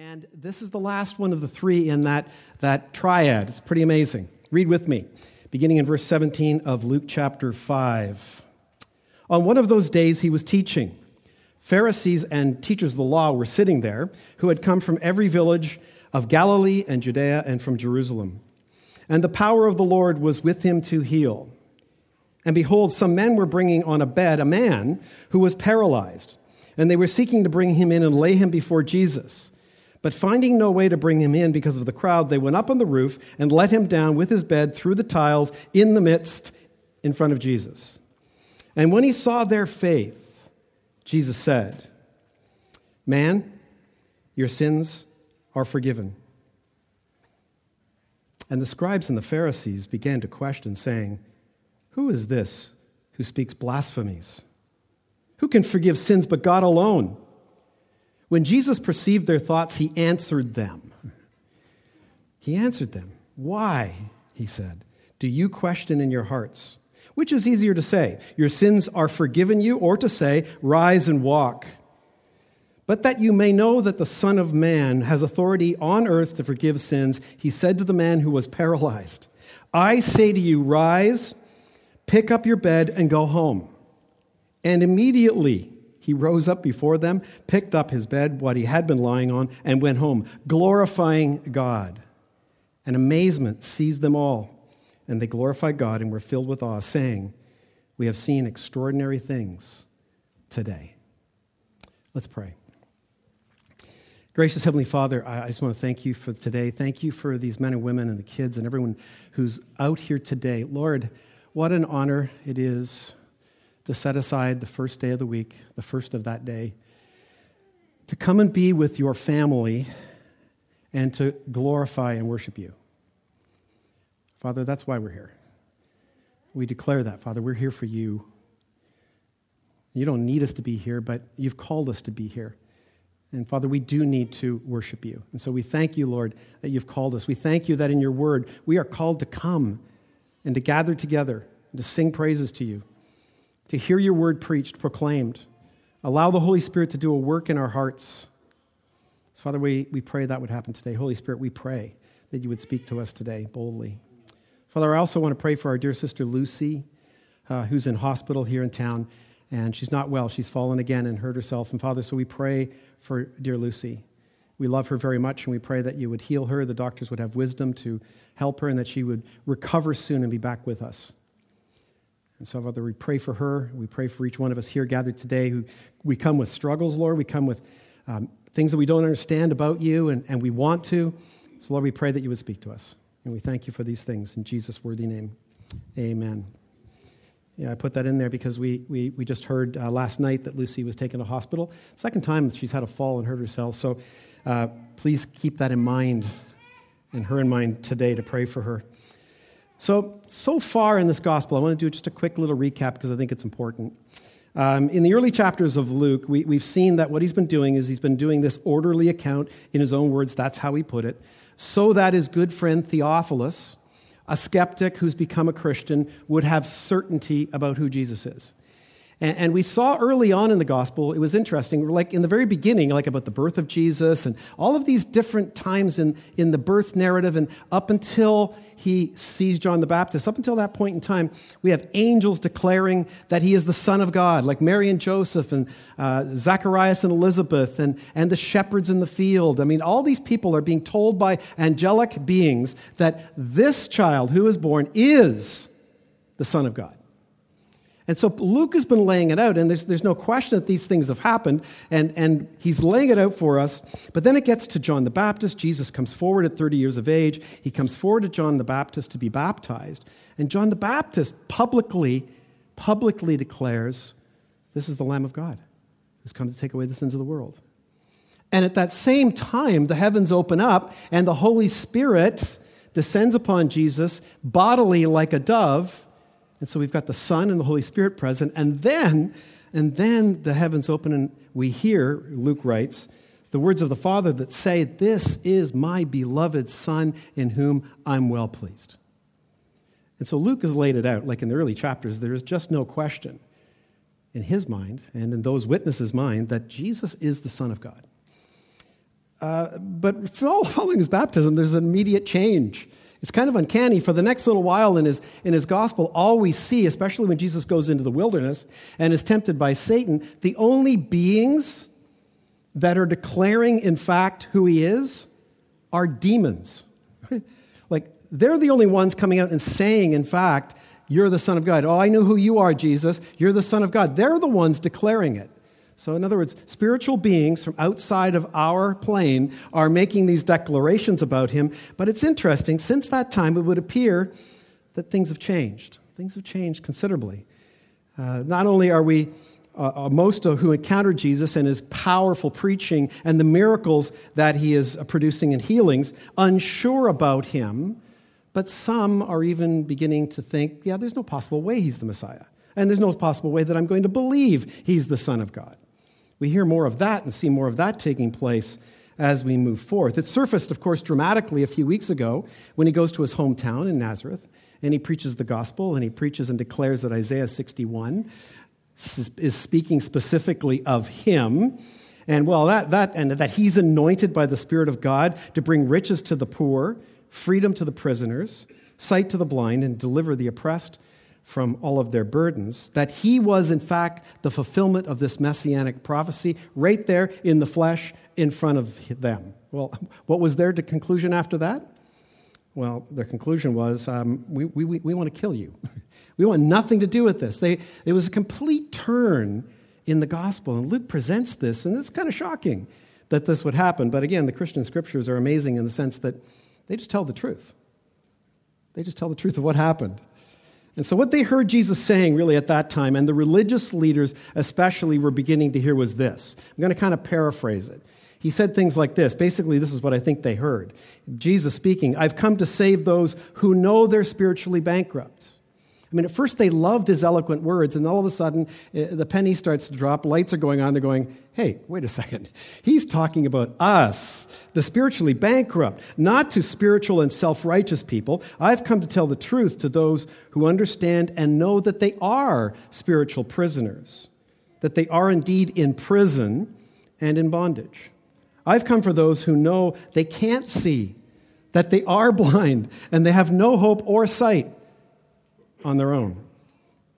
And this is the last one of the three in that, that triad. It's pretty amazing. Read with me, beginning in verse 17 of Luke chapter 5. On one of those days, he was teaching. Pharisees and teachers of the law were sitting there, who had come from every village of Galilee and Judea and from Jerusalem. And the power of the Lord was with him to heal. And behold, some men were bringing on a bed a man who was paralyzed, and they were seeking to bring him in and lay him before Jesus. But finding no way to bring him in because of the crowd, they went up on the roof and let him down with his bed through the tiles in the midst in front of Jesus. And when he saw their faith, Jesus said, Man, your sins are forgiven. And the scribes and the Pharisees began to question, saying, Who is this who speaks blasphemies? Who can forgive sins but God alone? When Jesus perceived their thoughts, he answered them. He answered them. Why, he said, do you question in your hearts? Which is easier to say, Your sins are forgiven you, or to say, Rise and walk? But that you may know that the Son of Man has authority on earth to forgive sins, he said to the man who was paralyzed, I say to you, Rise, pick up your bed, and go home. And immediately, he rose up before them, picked up his bed, what he had been lying on, and went home, glorifying God. And amazement seized them all, and they glorified God and were filled with awe, saying, We have seen extraordinary things today. Let's pray. Gracious Heavenly Father, I just want to thank you for today. Thank you for these men and women and the kids and everyone who's out here today. Lord, what an honor it is to set aside the first day of the week, the first of that day, to come and be with your family and to glorify and worship you. Father, that's why we're here. We declare that, Father. We're here for you. You don't need us to be here, but you've called us to be here. And Father, we do need to worship you. And so we thank you, Lord, that you've called us. We thank you that in your word we are called to come and to gather together and to sing praises to you to hear your word preached, proclaimed. Allow the Holy Spirit to do a work in our hearts. Father, we, we pray that would happen today. Holy Spirit, we pray that you would speak to us today boldly. Father, I also want to pray for our dear sister Lucy, uh, who's in hospital here in town, and she's not well. She's fallen again and hurt herself. And Father, so we pray for dear Lucy. We love her very much, and we pray that you would heal her. The doctors would have wisdom to help her, and that she would recover soon and be back with us. And so, Father, we pray for her. We pray for each one of us here gathered today who we come with struggles, Lord. We come with um, things that we don't understand about you, and, and we want to. So, Lord, we pray that you would speak to us. And we thank you for these things in Jesus' worthy name. Amen. Yeah, I put that in there because we, we, we just heard uh, last night that Lucy was taken to hospital. Second time she's had a fall and hurt herself. So uh, please keep that in mind and her in mind today to pray for her. So, so far in this gospel, I want to do just a quick little recap because I think it's important. Um, in the early chapters of Luke, we, we've seen that what he's been doing is he's been doing this orderly account in his own words, that's how he put it, so that his good friend Theophilus, a skeptic who's become a Christian, would have certainty about who Jesus is. And, we saw early on in the gospel, it was interesting, like in the very beginning, like about the birth of Jesus and all of these different times in, in the birth narrative, and up until he sees John the Baptist, up until that point in time, we have angels declaring that he is the Son of God, like Mary and Joseph and uh, Zacharias and Elizabeth and, and the shepherds in the field. I mean, all these people are being told by angelic beings that this child who is born is the Son of God. And so Luke has been laying it out, and there's, there's no question that these things have happened, and, and he's laying it out for us. But then it gets to John the Baptist. Jesus comes forward at 30 years of age. He comes forward to John the Baptist to be baptized. And John the Baptist publicly, publicly declares, This is the Lamb of God who's come to take away the sins of the world. And at that same time, the heavens open up, and the Holy Spirit descends upon Jesus bodily like a dove and so we've got the Son and the Holy Spirit present. And then, and then the heavens open and we hear, Luke writes, the words of the Father that say, This is my beloved Son in whom I'm well pleased. And so Luke has laid it out, like in the early chapters, there is just no question in his mind and in those witnesses' mind that Jesus is the Son of God. Uh, but following his baptism, there's an immediate change. It's kind of uncanny. For the next little while in his, in his gospel, all we see, especially when Jesus goes into the wilderness and is tempted by Satan, the only beings that are declaring, in fact, who he is are demons. like, they're the only ones coming out and saying, in fact, you're the Son of God. Oh, I know who you are, Jesus. You're the Son of God. They're the ones declaring it. So, in other words, spiritual beings from outside of our plane are making these declarations about him. But it's interesting, since that time, it would appear that things have changed. Things have changed considerably. Uh, not only are we, uh, uh most of who encountered Jesus and his powerful preaching and the miracles that he is producing in healings, unsure about him, but some are even beginning to think, yeah, there's no possible way he's the Messiah. And there's no possible way that I'm going to believe he's the Son of God. We hear more of that and see more of that taking place as we move forth. It surfaced, of course, dramatically a few weeks ago when he goes to his hometown in Nazareth and he preaches the gospel and he preaches and declares that Isaiah 61 is speaking specifically of him. And well, that, that, and that he's anointed by the Spirit of God to bring riches to the poor, freedom to the prisoners, sight to the blind, and deliver the oppressed from all of their burdens, that he was, in fact, the fulfillment of this messianic prophecy right there in the flesh in front of them. Well, what was their conclusion after that? Well, their conclusion was um, we, we, we want to kill you. we want nothing to do with this. They, it was a complete turn in the gospel. And Luke presents this, and it's kind of shocking that this would happen. But again, the Christian scriptures are amazing in the sense that they just tell the truth. They just tell the truth of what happened. And so, what they heard Jesus saying really at that time, and the religious leaders especially were beginning to hear, was this. I'm going to kind of paraphrase it. He said things like this. Basically, this is what I think they heard. Jesus speaking, I've come to save those who know they're spiritually bankrupt. I mean, at first they loved his eloquent words, and all of a sudden eh, the penny starts to drop, lights are going on, they're going, hey, wait a second. He's talking about us, the spiritually bankrupt, not to spiritual and self righteous people. I've come to tell the truth to those who understand and know that they are spiritual prisoners, that they are indeed in prison and in bondage. I've come for those who know they can't see, that they are blind, and they have no hope or sight on their own.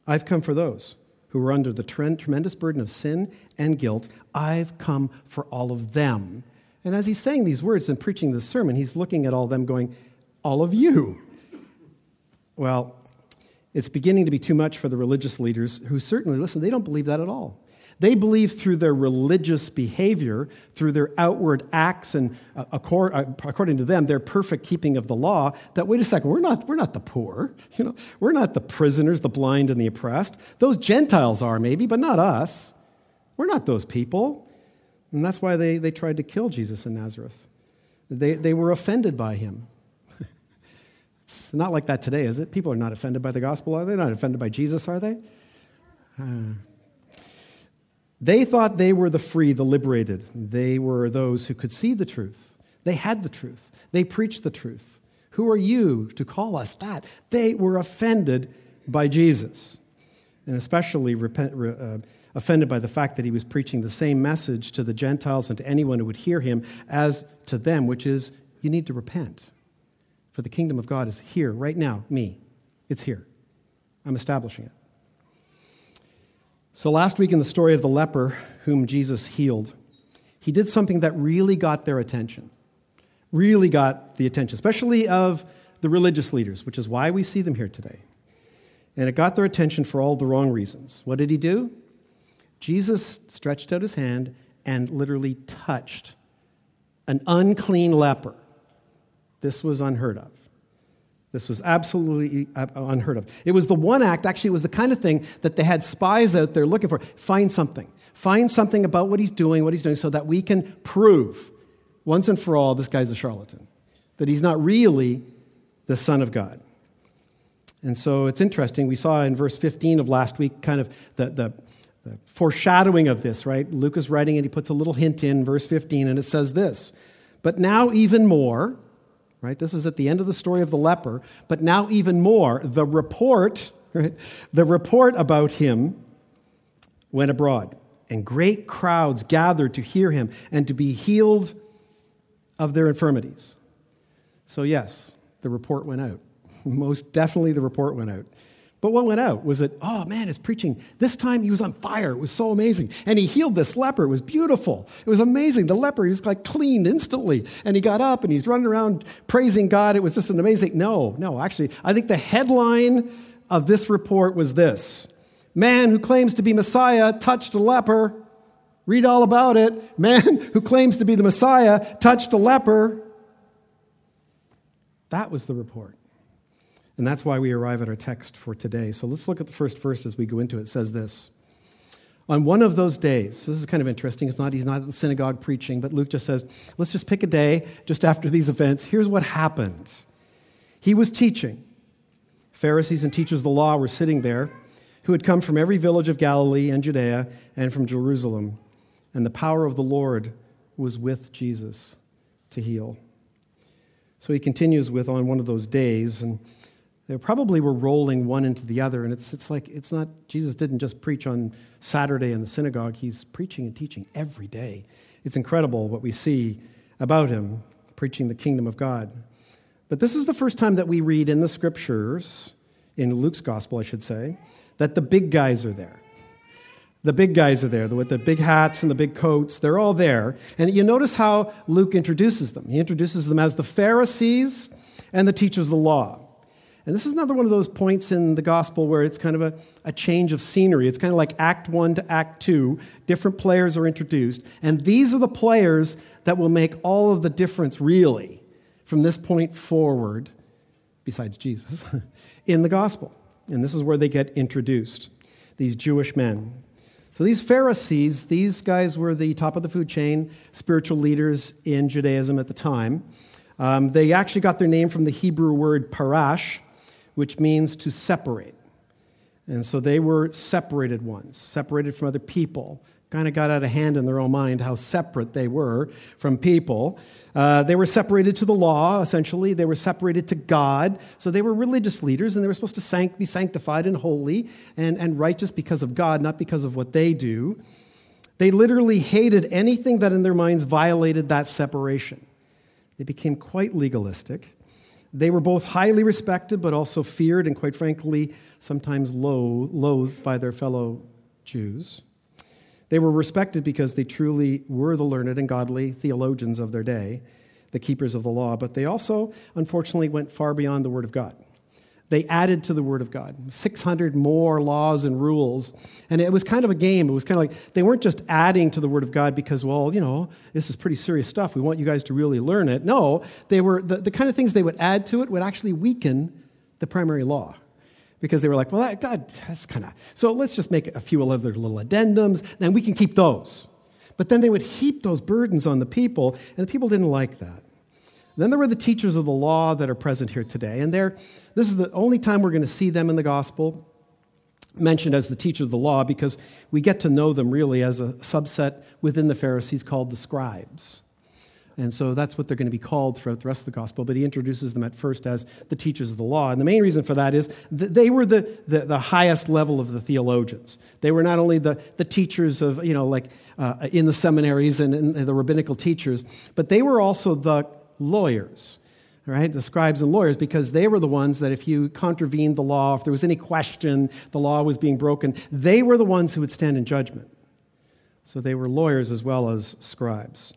I've come for those who are under the tremendous burden of sin and guilt. I've come for all of them. And as he's saying these words and preaching this sermon, he's looking at all of them going, All of you. Well, it's beginning to be too much for the religious leaders who certainly, listen, they don't believe that at all. They believe through their religious behavior, through their outward acts, and uh, uh, according to them, their perfect keeping of the law, that wait a second, we're not, we're not the poor. You know, we're not the prisoners, the blind, and the oppressed. Those Gentiles are, maybe, but not us. We're not those people. And that's why they, they tried to kill Jesus in Nazareth. They, they were offended by him. it's not like that today, is it? People are not offended by the gospel, are they? Not offended by Jesus, are they? Uh, they thought they were the free, the liberated. They were those who could see the truth. They had the truth. They preached the truth. Who are you to call us that? They were offended by Jesus, and especially repent, uh, offended by the fact that he was preaching the same message to the Gentiles and to anyone who would hear him as to them, which is you need to repent. For the kingdom of God is here, right now, me. It's here. I'm establishing it. So, last week in the story of the leper whom Jesus healed, he did something that really got their attention. Really got the attention, especially of the religious leaders, which is why we see them here today. And it got their attention for all the wrong reasons. What did he do? Jesus stretched out his hand and literally touched an unclean leper. This was unheard of. This was absolutely uh, unheard of. It was the one act, actually, it was the kind of thing that they had spies out there looking for. Find something. Find something about what he's doing, what he's doing, so that we can prove once and for all this guy's a charlatan, that he's not really the Son of God. And so it's interesting. We saw in verse 15 of last week kind of the, the, the foreshadowing of this, right? Luke is writing and he puts a little hint in verse 15, and it says this But now, even more, right? This is at the end of the story of the leper, but now even more, the report, right? The report about him went abroad, and great crowds gathered to hear him and to be healed of their infirmities. So, yes, the report went out. Most definitely the report went out. But what went out was that, oh man, his preaching. This time he was on fire. It was so amazing. And he healed this leper. It was beautiful. It was amazing. The leper, he was like cleaned instantly. And he got up and he's running around praising God. It was just an amazing. No, no, actually, I think the headline of this report was this Man who claims to be Messiah touched a leper. Read all about it. Man who claims to be the Messiah touched a leper. That was the report. And that's why we arrive at our text for today. So let's look at the first verse as we go into it. It says this On one of those days, this is kind of interesting. It's not, he's not at the synagogue preaching, but Luke just says, let's just pick a day just after these events. Here's what happened. He was teaching. Pharisees and teachers of the law were sitting there, who had come from every village of Galilee and Judea and from Jerusalem. And the power of the Lord was with Jesus to heal. So he continues with on one of those days, and they probably were rolling one into the other. And it's, it's like, it's not, Jesus didn't just preach on Saturday in the synagogue, he's preaching and teaching every day. It's incredible what we see about him preaching the kingdom of God. But this is the first time that we read in the scriptures, in Luke's gospel, I should say, that the big guys are there. The big guys are there with the big hats and the big coats. They're all there. And you notice how Luke introduces them. He introduces them as the Pharisees and the teachers of the law. And this is another one of those points in the gospel where it's kind of a, a change of scenery. It's kind of like Act 1 to Act 2. Different players are introduced. And these are the players that will make all of the difference, really, from this point forward, besides Jesus, in the gospel. And this is where they get introduced, these Jewish men. So these Pharisees, these guys were the top of the food chain, spiritual leaders in Judaism at the time. Um, they actually got their name from the Hebrew word parash, which means to separate. And so they were separated ones, separated from other people. Kind of got out of hand in their own mind how separate they were from people. Uh, they were separated to the law, essentially. They were separated to God. So they were religious leaders, and they were supposed to sanct- be sanctified and holy and, and righteous because of God, not because of what they do. They literally hated anything that in their minds violated that separation. They became quite legalistic. They were both highly respected, but also feared and, quite frankly, sometimes loathed by their fellow Jews. They were respected because they truly were the learned and godly theologians of their day, the keepers of the law, but they also, unfortunately, went far beyond the Word of God they added to the Word of God 600 more laws and rules. And it was kind of a game. It was kind of like they weren't just adding to the Word of God because, well, you know, this is pretty serious stuff. We want you guys to really learn it. No, they were the, the kind of things they would add to it would actually weaken the primary law. Because they were like, well, that, God, that's kind of. So let's just make a few other little addendums, and we can keep those. But then they would heap those burdens on the people, and the people didn't like that. Then there were the teachers of the law that are present here today, and they're this is the only time we're going to see them in the gospel mentioned as the teachers of the law because we get to know them really as a subset within the Pharisees called the scribes. And so that's what they're going to be called throughout the rest of the gospel. But he introduces them at first as the teachers of the law. And the main reason for that is that they were the, the, the highest level of the theologians. They were not only the, the teachers of, you know, like uh, in the seminaries and, and the rabbinical teachers, but they were also the lawyers right? The scribes and lawyers, because they were the ones that if you contravened the law, if there was any question the law was being broken, they were the ones who would stand in judgment. So they were lawyers as well as scribes.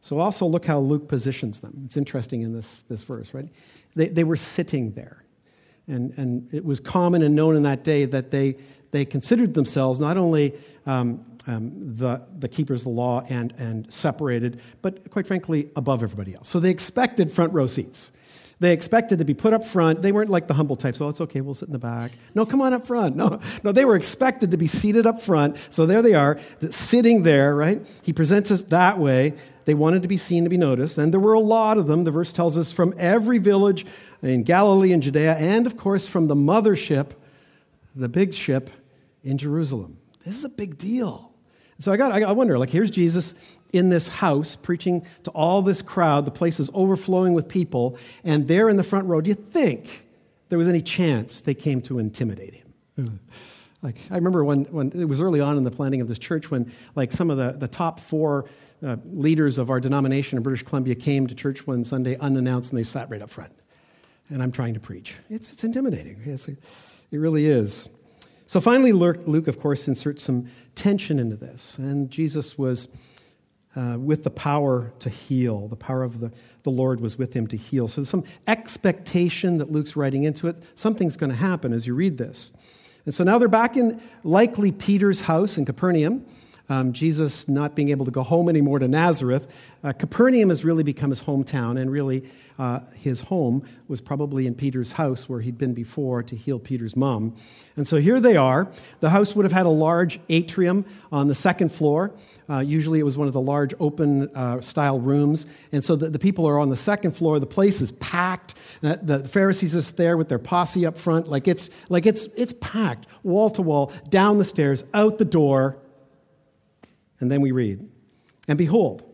So also look how Luke positions them. It's interesting in this, this verse, right? They, they were sitting there. And, and it was common and known in that day that they, they considered themselves not only um, um, the, the keepers of the law and, and separated, but quite frankly, above everybody else. So they expected front row seats. They expected to be put up front. They weren't like the humble types, oh, it's okay, we'll sit in the back. No, come on up front. No, no, they were expected to be seated up front. So there they are, sitting there, right? He presents us that way. They wanted to be seen, to be noticed. And there were a lot of them. The verse tells us from every village in Galilee and Judea, and of course from the mothership, the big ship in Jerusalem. This is a big deal. So I got, I wonder, like, here's Jesus in this house preaching to all this crowd. The place is overflowing with people, and there in the front row, do you think there was any chance they came to intimidate him? Like, I remember when, when it was early on in the planning of this church when, like, some of the, the top four uh, leaders of our denomination in British Columbia came to church one Sunday unannounced and they sat right up front. And I'm trying to preach. It's, it's intimidating. It's, it really is. So finally, Luke, of course, inserts some tension into this. And Jesus was uh, with the power to heal. The power of the, the Lord was with him to heal. So there's some expectation that Luke's writing into it. Something's going to happen as you read this. And so now they're back in likely Peter's house in Capernaum. Um, Jesus not being able to go home anymore to Nazareth. Uh, Capernaum has really become his hometown, and really uh, his home was probably in Peter's house where he'd been before to heal Peter's mom. And so here they are. The house would have had a large atrium on the second floor. Uh, usually it was one of the large open uh, style rooms. And so the, the, people are on the second floor. The place is packed. The, the Pharisees is there with their posse up front. Like it's, like it's, it's packed, wall to wall, down the stairs, out the door. And then we read, And behold,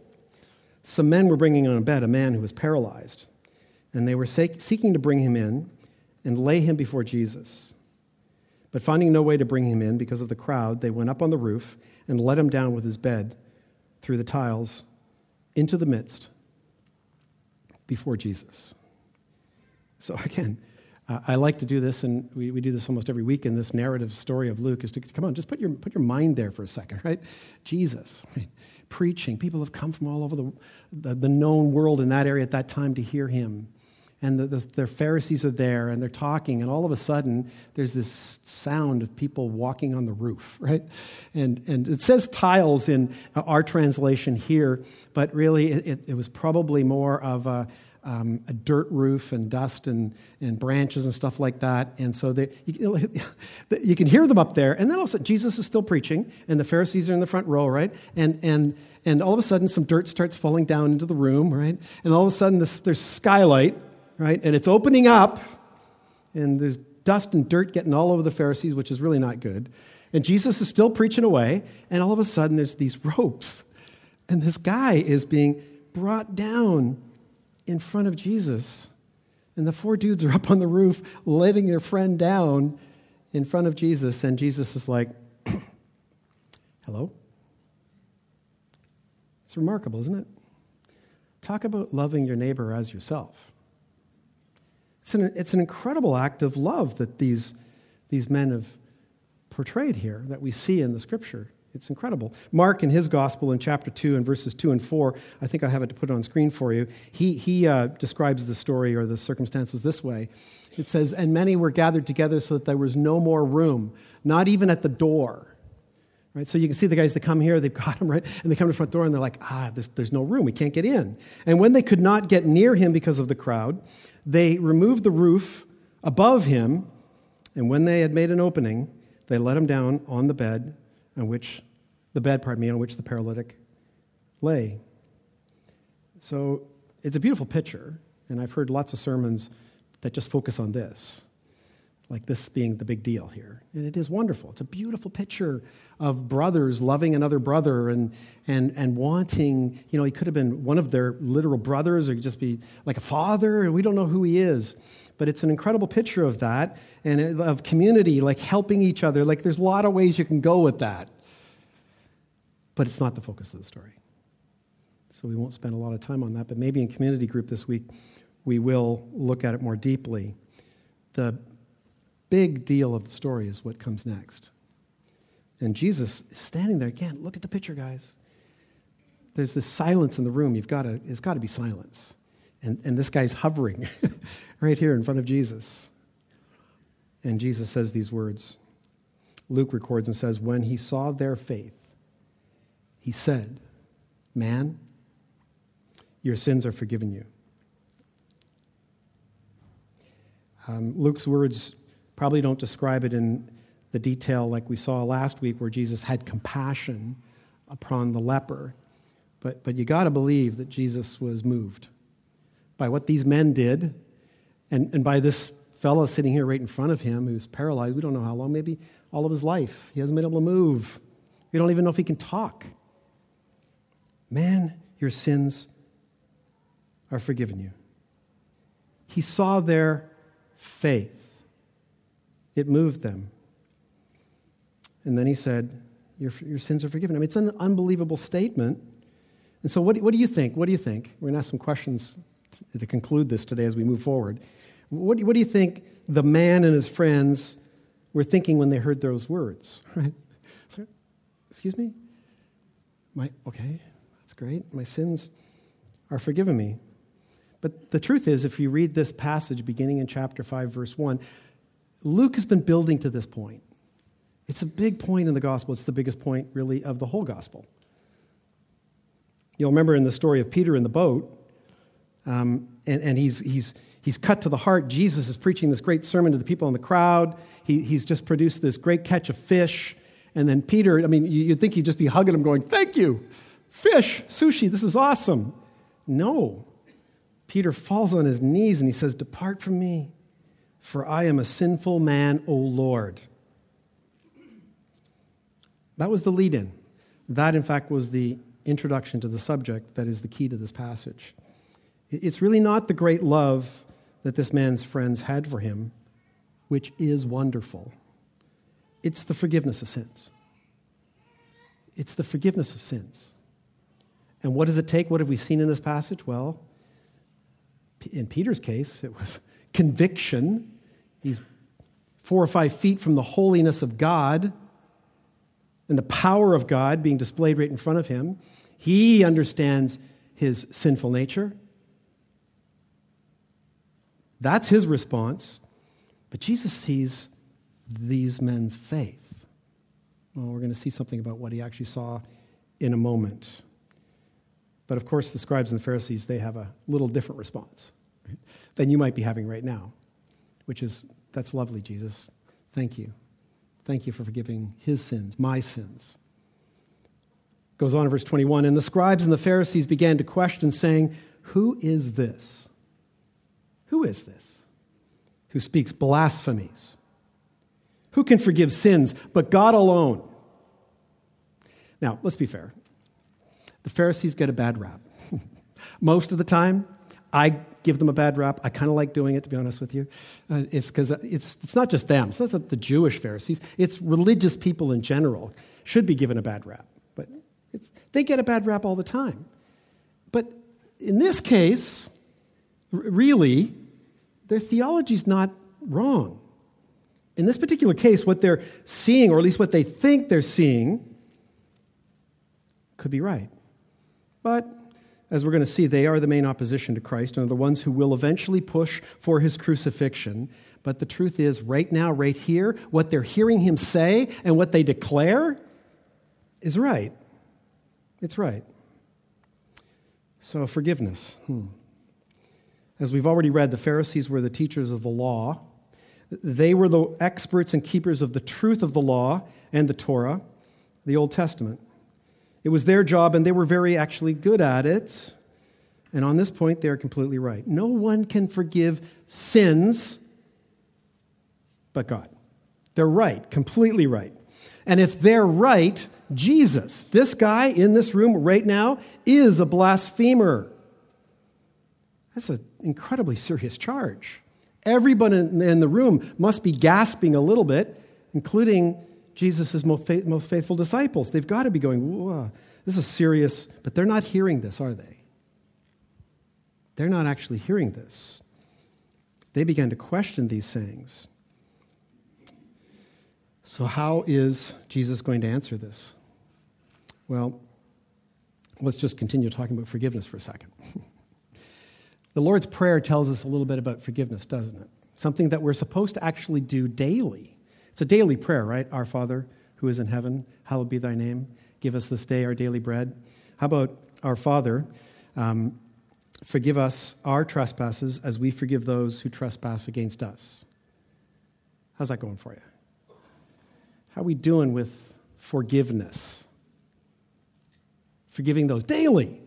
some men were bringing on a bed a man who was paralyzed. And they were seeking to bring him in and lay him before Jesus. But finding no way to bring him in because of the crowd, they went up on the roof and let him down with his bed through the tiles into the midst before Jesus. So, again, I like to do this, and we, we do this almost every week in this narrative story of Luke, is to come on, just put your, put your mind there for a second, right? Jesus, right? preaching. People have come from all over the, the, the known world in that area at that time to hear him and the, the, their Pharisees are there and they're talking, and all of a sudden there's this sound of people walking on the roof, right? And, and it says tiles in our translation here, but really it, it was probably more of a, um, a dirt roof and dust and, and branches and stuff like that. And so they, you, you, can hear them up there. And then all of a sudden, Jesus is still preaching, and the Pharisees are in the front row, right? And, and, and all of a sudden, some dirt starts falling down into the room, right? And all of a sudden, this, there's skylight right? And it's opening up, and there's dust and dirt getting all over the Pharisees, which is really not good. And Jesus is still preaching away, and all of a sudden there's these ropes, and this guy is being brought down in front of Jesus. And the four dudes are up on the roof letting their friend down in front of Jesus, and Jesus is like, Hello? It's remarkable, isn't it? Talk about loving your neighbor as yourself. It's an, it's an incredible act of love that these, these men have portrayed here, that we see in the scripture. It's incredible. Mark, in his gospel, in chapter 2, and verses 2 and 4, I think I have it to put it on screen for you, he, he uh, describes the story or the circumstances this way. It says, And many were gathered together so that there was no more room, not even at the door. Right? So you can see the guys that come here, they've got him, right? And they come to the front door and they're like, ah, there's, there's no room. We can't get in. And when they could not get near him because of the crowd, they removed the roof above him, and when they had made an opening, they let him down on the bed on which the bed, pardon me, on which the paralytic lay. So it's a beautiful picture, and I've heard lots of sermons that just focus on this like this being the big deal here. And it is wonderful. It's a beautiful picture of brothers loving another brother and, and, and wanting, you know, he could have been one of their literal brothers or could just be like a father, we don't know who he is. But it's an incredible picture of that and of community, like helping each other. Like there's a lot of ways you can go with that. But it's not the focus of the story. So we won't spend a lot of time on that. But maybe in community group this week, we will look at it more deeply. The big deal of the story is what comes next. And Jesus is standing there again. Look at the picture, guys. There's this silence in the room. You've got to, it's got to be silence. And, and this guy's hovering right here in front of Jesus. And Jesus says these words. Luke records and says, When he saw their faith, he said, Man, your sins are forgiven you. Um, Luke's words probably don't describe it in the detail like we saw last week where Jesus had compassion upon the leper. But, but you got to believe that Jesus was moved by what these men did and, and by this fellow sitting here right in front of him who's paralyzed. We don't know how long, maybe all of his life. He hasn't been able to move. We don't even know if he can talk. Man, your sins are forgiven you. He saw their faith. It moved them. And then he said, Your, your sins are forgiven. I mean, it's an unbelievable statement, And so, what, what do you think? What do you think? We're going to ask some questions to, to conclude this today as we move forward. What, what do you think the man and his friends were thinking when they heard those words? Right? Excuse me? My, okay, that's great. My sins are forgiven me. But the truth is, if you read this passage beginning in chapter 5, verse 1, Luke has been building to this point. It's a big point in the gospel. It's the biggest point, really, of the whole gospel. You'll remember in the story of Peter in the boat, um, and, and he's, he's, he's cut to the heart. Jesus is preaching this great sermon to the people in the crowd. He, he's just produced this great catch of fish. And then Peter, I mean, you'd think he'd just be hugging him, going, Thank you, fish, sushi, this is awesome. No. Peter falls on his knees and he says, Depart from me, for I am a sinful man, O Lord. That was the lead in. That, in fact, was the introduction to the subject that is the key to this passage. It's really not the great love that this man's friends had for him, which is wonderful. It's the forgiveness of sins. It's the forgiveness of sins. And what does it take? What have we seen in this passage? Well, in Peter's case, it was conviction. He's four or five feet from the holiness of God and the power of God being displayed right in front of him. He understands his sinful nature. That's his response. But Jesus sees these men's faith. Well, we're going to see something about what he actually saw in a moment. But of course, the scribes and the Pharisees, they have a little different response right, than you might be having right now, which is, that's lovely, Jesus. Thank you. Thank you for forgiving his sins, my sins. Goes on in verse 21 And the scribes and the Pharisees began to question, saying, Who is this? Who is this who speaks blasphemies? Who can forgive sins but God alone? Now, let's be fair. The Pharisees get a bad rap. Most of the time, I give them a bad rap. I kind of like doing it, to be honest with you. Uh, it's because it's, it's not just them. It's not the Jewish Pharisees. It's religious people in general should be given a bad rap. But they get a bad rap all the time. But in this case, r- really, their theology is not wrong. In this particular case, what they're seeing, or at least what they think they're seeing, could be right. But as we're going to see, they are the main opposition to Christ and are the ones who will eventually push for his crucifixion. But the truth is, right now, right here, what they're hearing him say and what they declare is right. It's right. So, forgiveness. Hmm. As we've already read, the Pharisees were the teachers of the law. They were the experts and keepers of the truth of the law and the Torah, the Old Testament. It was their job, and they were very actually good at it. And on this point, they are completely right. No one can forgive sins but God. They're right, completely right. And if they're right, Jesus, this guy in this room right now, is a blasphemer. That's an incredibly serious charge. Everyone in the room must be gasping a little bit, including Jesus' most faithful disciples. They've got to be going, this is serious, but they're not hearing this, are they? They're not actually hearing this. They began to question these sayings. So, how is Jesus going to answer this? Well, let's just continue talking about forgiveness for a second. the Lord's Prayer tells us a little bit about forgiveness, doesn't it? Something that we're supposed to actually do daily. It's a daily prayer, right? Our Father who is in heaven, hallowed be thy name. Give us this day our daily bread. How about our Father? Um, forgive us our trespasses as we forgive those who trespass against us. How's that going for you? How are we doing with forgiveness? Forgiving those daily,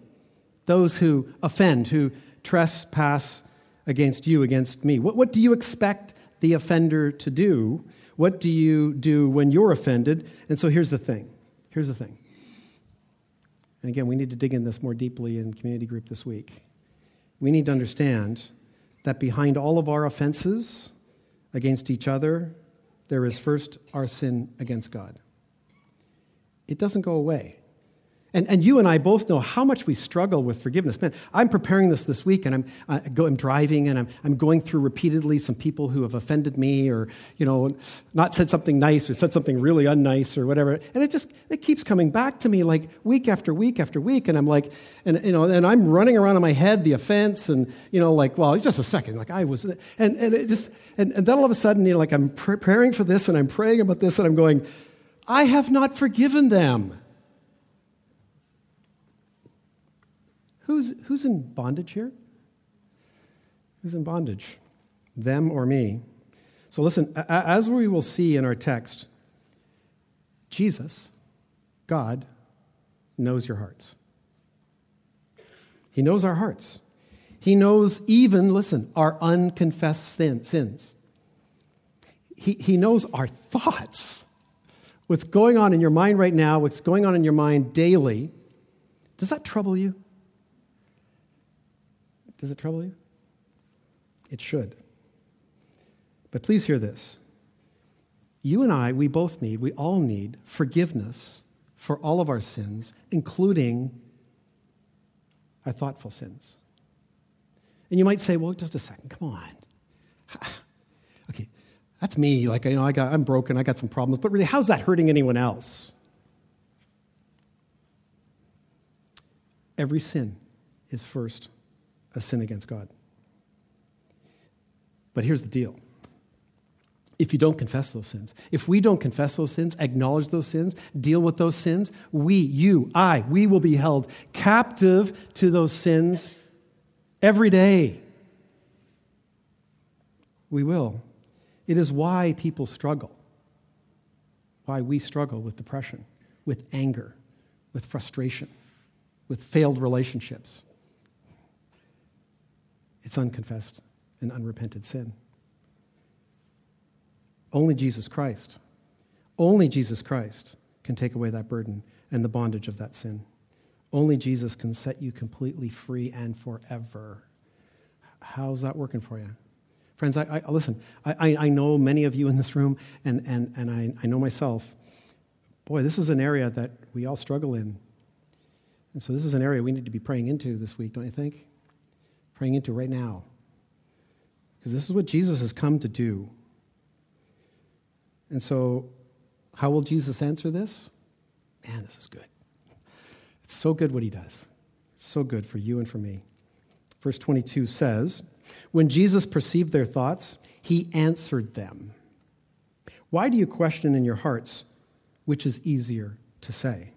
those who offend, who trespass against you, against me. What, what do you expect the offender to do? What do you do when you're offended? And so here's the thing. Here's the thing. And again, we need to dig in this more deeply in community group this week. We need to understand that behind all of our offenses against each other, there is first our sin against God. It doesn't go away. And, and you and I both know how much we struggle with forgiveness. Man, I'm preparing this this week, and I'm, I go, I'm driving, and I'm, I'm going through repeatedly some people who have offended me, or you know, not said something nice, or said something really unnice, or whatever. And it just it keeps coming back to me like week after week after week, and I'm like, and you know, and I'm running around in my head the offense, and you know, like, well, it's just a second, like I was, and and it just, and, and then all of a sudden, you know, like I'm preparing for this, and I'm praying about this, and I'm going, I have not forgiven them. Who's, who's in bondage here? Who's in bondage? Them or me? So listen, as we will see in our text, Jesus, God, knows your hearts. He knows our hearts. He knows even, listen, our unconfessed sin, sins. He, he knows our thoughts. What's going on in your mind right now, what's going on in your mind daily. Does that trouble you? Does it trouble you? It should. But please hear this. You and I, we both need, we all need forgiveness for all of our sins, including our thoughtful sins. And you might say, well, just a second, come on. okay, that's me. Like, you know, I got, I'm broken, I got some problems, but really, how's that hurting anyone else? Every sin is first a sin against God. But here's the deal if you don't confess those sins, if we don't confess those sins, acknowledge those sins, deal with those sins, we, you, I, we will be held captive to those sins every day. We will. It is why people struggle, why we struggle with depression, with anger, with frustration, with failed relationships it's unconfessed and unrepented sin. Only Jesus Christ, only Jesus Christ can take away that burden and the bondage of that sin. Only Jesus can set you completely free and forever. How's that working for you? Friends, I, I listen, I, I, know many of you in this room, and, and, and I, I know myself. Boy, this is an area that we all struggle in. And so, this is an area we need to be praying into this week, don't you think? Praying into right now. Because this is what Jesus has come to do. And so, how will Jesus answer this? Man, this is good. It's so good what he does. It's so good for you and for me. Verse 22 says, When Jesus perceived their thoughts, he answered them. Why do you question in your hearts which is easier to say?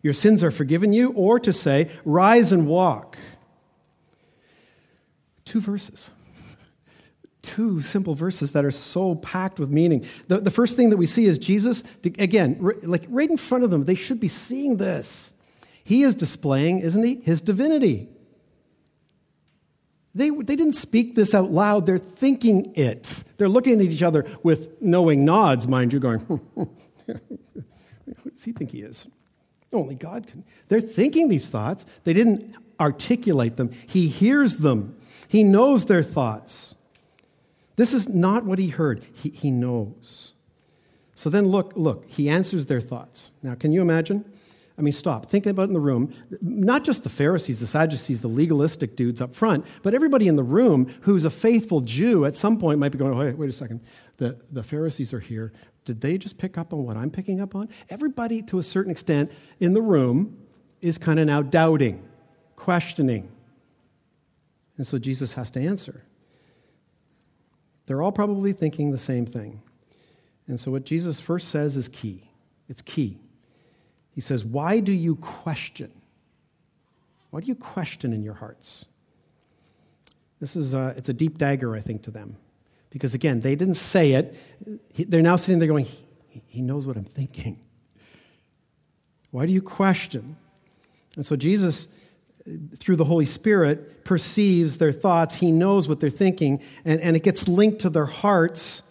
Your sins are forgiven you, or to say, Rise and walk. Two verses. Two simple verses that are so packed with meaning. The, the first thing that we see is Jesus, again, like right in front of them, they should be seeing this. He is displaying, isn't he, his divinity. They, they didn't speak this out loud, they're thinking it. They're looking at each other with knowing nods, mind you, going, who does he think he is? Only God can. They're thinking these thoughts. They didn't articulate them. He hears them. He knows their thoughts. This is not what he heard. He, he knows. So then look, look, he answers their thoughts. Now, can you imagine? I mean, stop. Think about in the room, not just the Pharisees, the Sadducees, the legalistic dudes up front, but everybody in the room who's a faithful Jew at some point might be going, wait, wait a second. The, the Pharisees are here. Did they just pick up on what I'm picking up on? Everybody, to a certain extent, in the room is kind of now doubting, questioning. And so Jesus has to answer. They're all probably thinking the same thing. And so what Jesus first says is key. It's key. He says, Why do you question? Why do you question in your hearts? This is a, it's a deep dagger, I think, to them. Because again, they didn't say it. They're now sitting there going, He, he knows what I'm thinking. Why do you question? And so Jesus through the Holy Spirit, perceives their thoughts. He knows what they're thinking, and, and it gets linked to their hearts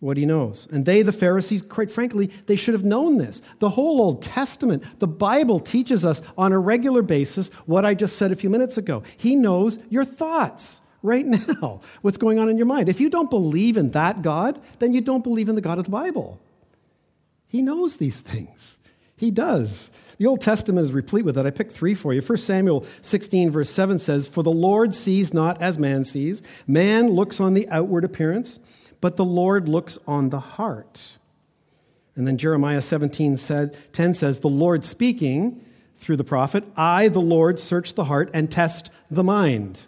what he knows. And they, the Pharisees, quite frankly, they should have known this. The whole Old Testament, the Bible teaches us on a regular basis what I just said a few minutes ago. He knows your thoughts right now, what's going on in your mind. If you don't believe in that God, then you don't believe in the God of the Bible. He knows these things. He does. The Old Testament is replete with it. I picked three for you. 1 Samuel 16, verse 7 says, For the Lord sees not as man sees. Man looks on the outward appearance, but the Lord looks on the heart. And then Jeremiah 17, said, 10 says, The Lord speaking through the prophet, I, the Lord, search the heart and test the mind.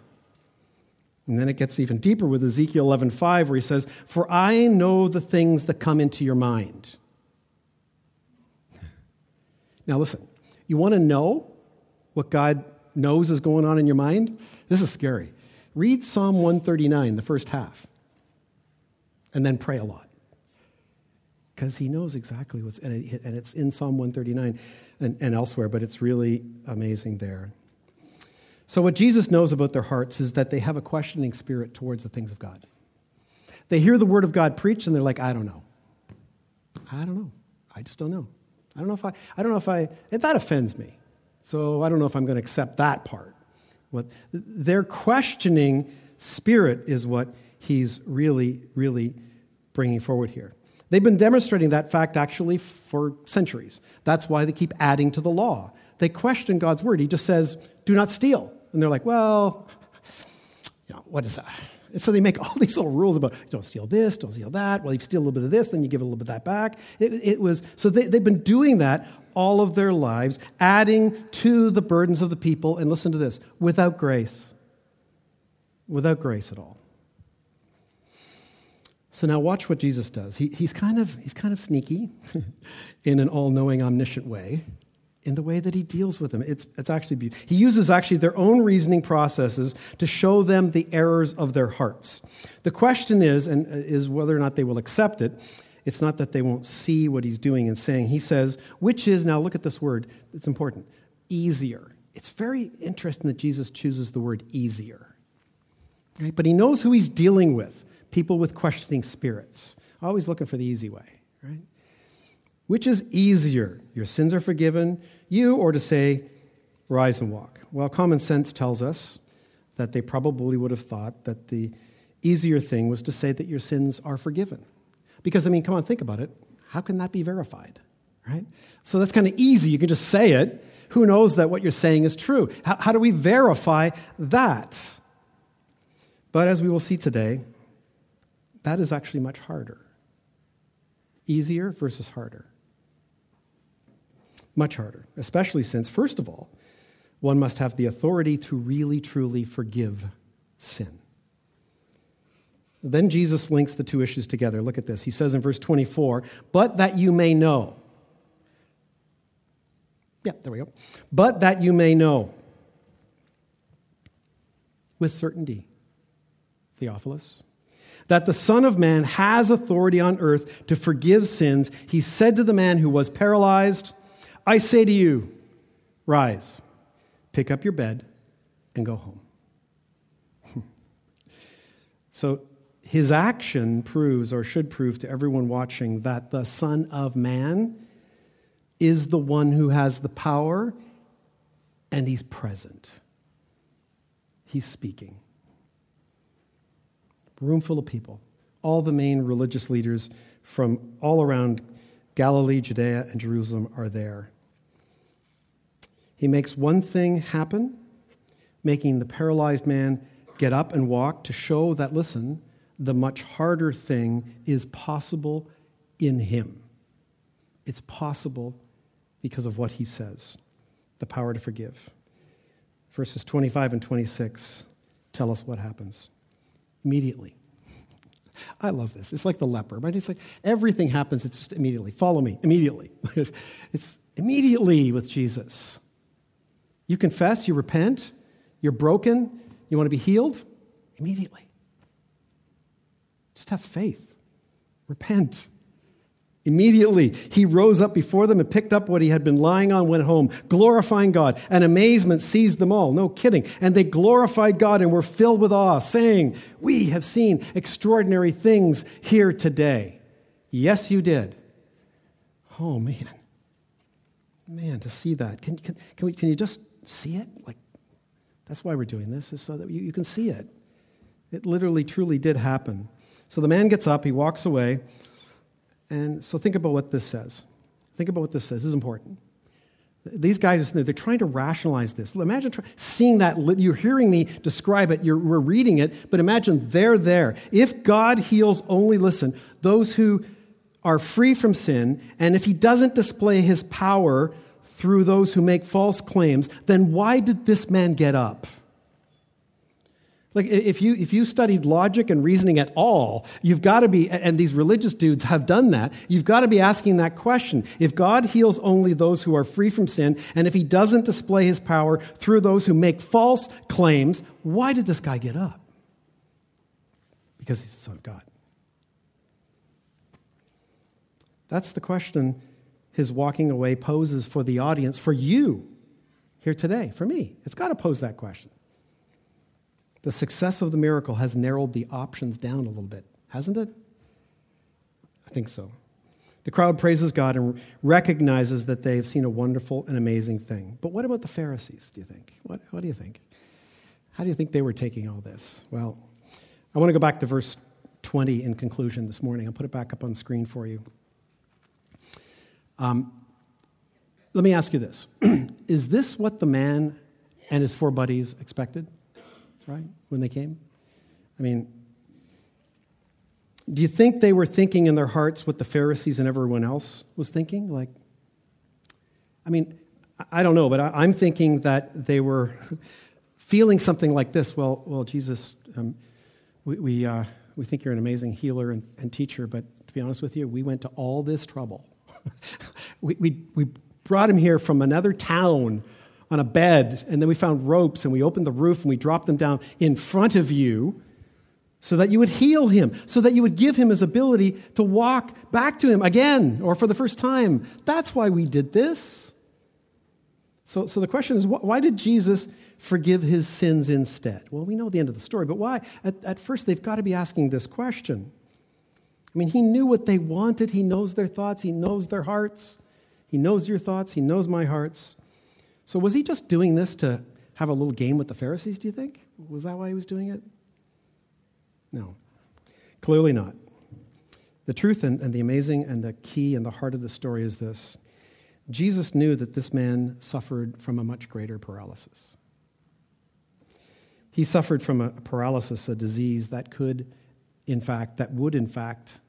And then it gets even deeper with Ezekiel 11:5 where he says, "For I know the things that come into your mind." Now listen, you want to know what God knows is going on in your mind? This is scary. Read Psalm 139, the first half, and then pray a lot. Because he knows exactly what's, and, it, and it's in Psalm 139 and, and elsewhere, but it's really amazing there. So, what Jesus knows about their hearts is that they have a questioning spirit towards the things of God. They hear the word of God preached and they're like, I don't know. I don't know. I just don't know. I don't know if I, I don't know if I, that offends me. So I don't know if I'm going to accept that part. What, their questioning spirit is what he's really, really bringing forward here. They've been demonstrating that fact actually for centuries. That's why they keep adding to the law. They question God's word. He just says, do not steal. And they're like, well, you know, what is that? And so they make all these little rules about don't steal this, don't steal that. Well, you steal a little bit of this, then you give a little bit of that back. It, it was so they, they've been doing that all of their lives, adding to the burdens of the people. And listen to this: without grace, without grace at all. So now watch what Jesus does. He, he's, kind of, he's kind of sneaky in an all knowing, omniscient way in the way that he deals with them. It's, it's actually beautiful. He uses actually their own reasoning processes to show them the errors of their hearts. The question is, and uh, is whether or not they will accept it. It's not that they won't see what he's doing and saying. He says, which is, now look at this word, it's important, easier. It's very interesting that Jesus chooses the word easier. Right? But he knows who he's dealing with people with questioning spirits, always looking for the easy way. Right? Which is easier? Your sins are forgiven, you, or to say, rise and walk? Well, common sense tells us that they probably would have thought that the easier thing was to say that your sins are forgiven. Because, I mean, come on, think about it. How can that be verified? Right? So that's kind of easy. You can just say it. Who knows that what you're saying is true? How, how do we verify that? But as we will see today, that is actually much harder. Easier versus harder. Much harder, especially since, first of all, one must have the authority to really, truly forgive sin. Then Jesus links the two issues together. Look at this. He says in verse 24, But that you may know. Yeah, there we go. But that you may know with certainty, Theophilus, that the Son of Man has authority on earth to forgive sins. He said to the man who was paralyzed, I say to you, rise, pick up your bed, and go home. so his action proves, or should prove to everyone watching, that the Son of Man is the one who has the power and he's present. He's speaking. Room full of people. All the main religious leaders from all around Galilee, Judea, and Jerusalem are there. He makes one thing happen, making the paralyzed man get up and walk to show that, listen, the much harder thing is possible in him. It's possible because of what he says the power to forgive. Verses 25 and 26 tell us what happens immediately. I love this. It's like the leper, right? It's like everything happens, it's just immediately. Follow me, immediately. it's immediately with Jesus. You confess, you repent, you're broken, you want to be healed? Immediately. Just have faith. Repent. Immediately, he rose up before them and picked up what he had been lying on, went home, glorifying God. And amazement seized them all. No kidding. And they glorified God and were filled with awe, saying, We have seen extraordinary things here today. Yes, you did. Oh, man. Man, to see that. Can, can, can, we, can you just see it? Like, that's why we're doing this, is so that you, you can see it. It literally, truly did happen. So the man gets up, he walks away. And so think about what this says. Think about what this says. This is important. These guys, are they're trying to rationalize this. Imagine try, seeing that. You're hearing me describe it, you're, we're reading it, but imagine they're there. If God heals only, listen, those who are free from sin, and if he doesn't display his power through those who make false claims, then why did this man get up? Like, if you, if you studied logic and reasoning at all, you've got to be, and these religious dudes have done that, you've got to be asking that question. If God heals only those who are free from sin, and if he doesn't display his power through those who make false claims, why did this guy get up? Because he's the Son of God. That's the question his walking away poses for the audience, for you here today, for me. It's got to pose that question. The success of the miracle has narrowed the options down a little bit, hasn't it? I think so. The crowd praises God and recognizes that they've seen a wonderful and amazing thing. But what about the Pharisees, do you think? What, what do you think? How do you think they were taking all this? Well, I want to go back to verse 20 in conclusion this morning. I'll put it back up on screen for you. Um, let me ask you this Is this what the man and his four buddies expected? right, when they came? I mean, do you think they were thinking in their hearts what the Pharisees and everyone else was thinking? Like, I mean, I don't know, but I, am thinking that they were feeling something like this. Well, well, Jesus, um, we we, uh, we think you're an amazing healer and, and, teacher, but to be honest with you, we went to all this trouble. we, we we brought him here from another town on a bed, and then we found ropes, and we opened the roof, and we dropped them down in front of you so that you would heal him, so that you would give him his ability to walk back to him again or for the first time. That's why we did this. So, so the question is why did Jesus forgive his sins instead? Well, we know the end of the story, but why? At, at first, they've got to be asking this question. I mean, he knew what they wanted, he knows their thoughts, he knows their hearts, he knows your thoughts, he knows my hearts. So, was he just doing this to have a little game with the Pharisees, do you think? Was that why he was doing it? No, clearly not. The truth and, and the amazing and the key and the heart of the story is this Jesus knew that this man suffered from a much greater paralysis. He suffered from a paralysis, a disease that could, in fact, that would, in fact,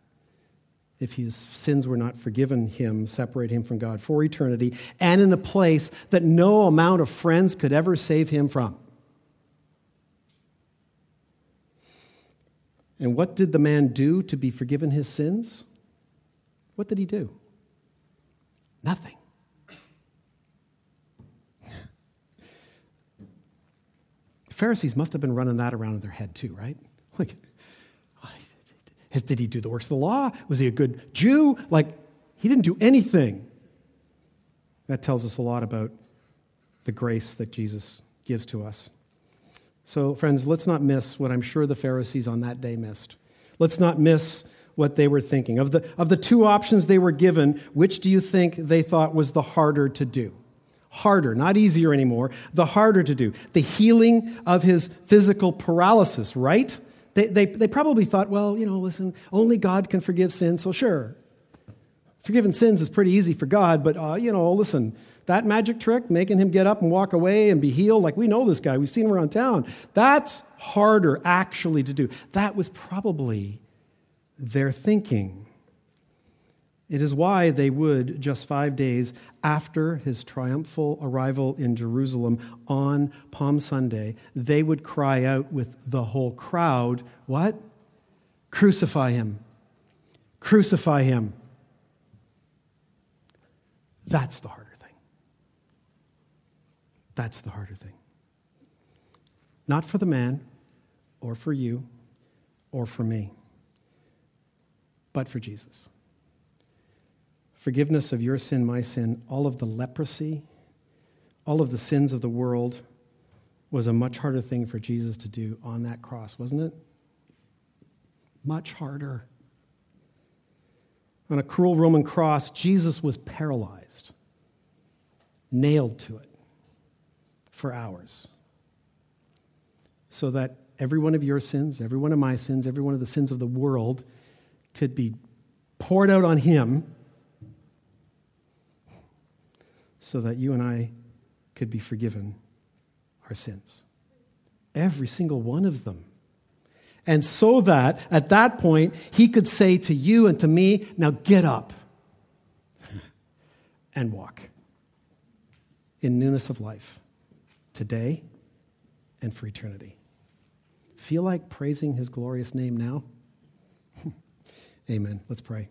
if his sins were not forgiven him, separate him from God for eternity, and in a place that no amount of friends could ever save him from. And what did the man do to be forgiven his sins? What did he do? Nothing. The Pharisees must have been running that around in their head too, right? Like, did he do the works of the law? Was he a good Jew? Like, he didn't do anything. That tells us a lot about the grace that Jesus gives to us. So, friends, let's not miss what I'm sure the Pharisees on that day missed. Let's not miss what they were thinking. Of the, of the two options they were given, which do you think they thought was the harder to do? Harder, not easier anymore, the harder to do. The healing of his physical paralysis, right? They, they, they probably thought, well, you know, listen, only God can forgive sins, so sure. Forgiving sins is pretty easy for God, but, uh, you know, listen, that magic trick, making him get up and walk away and be healed, like we know this guy, we've seen him around town, that's harder actually to do. That was probably their thinking. It is why they would, just five days after his triumphal arrival in Jerusalem on Palm Sunday, they would cry out with the whole crowd, What? Crucify him! Crucify him! That's the harder thing. That's the harder thing. Not for the man, or for you, or for me, but for Jesus forgiveness of your sin, my sin, all of the leprosy, all of the sins of the world was a much harder thing for Jesus to do on that cross, wasn't it? Much harder. On a cruel Roman cross, Jesus was paralyzed, nailed to it for hours, so that every one of your sins, every one of my sins, every one of the sins of the world could be poured out on him so that you and I could be forgiven our sins. Every single one of them. And so that at that point, he could say to you and to me, now get up and walk in newness of life today and for eternity. Feel like praising his glorious name now? Amen. Let's pray.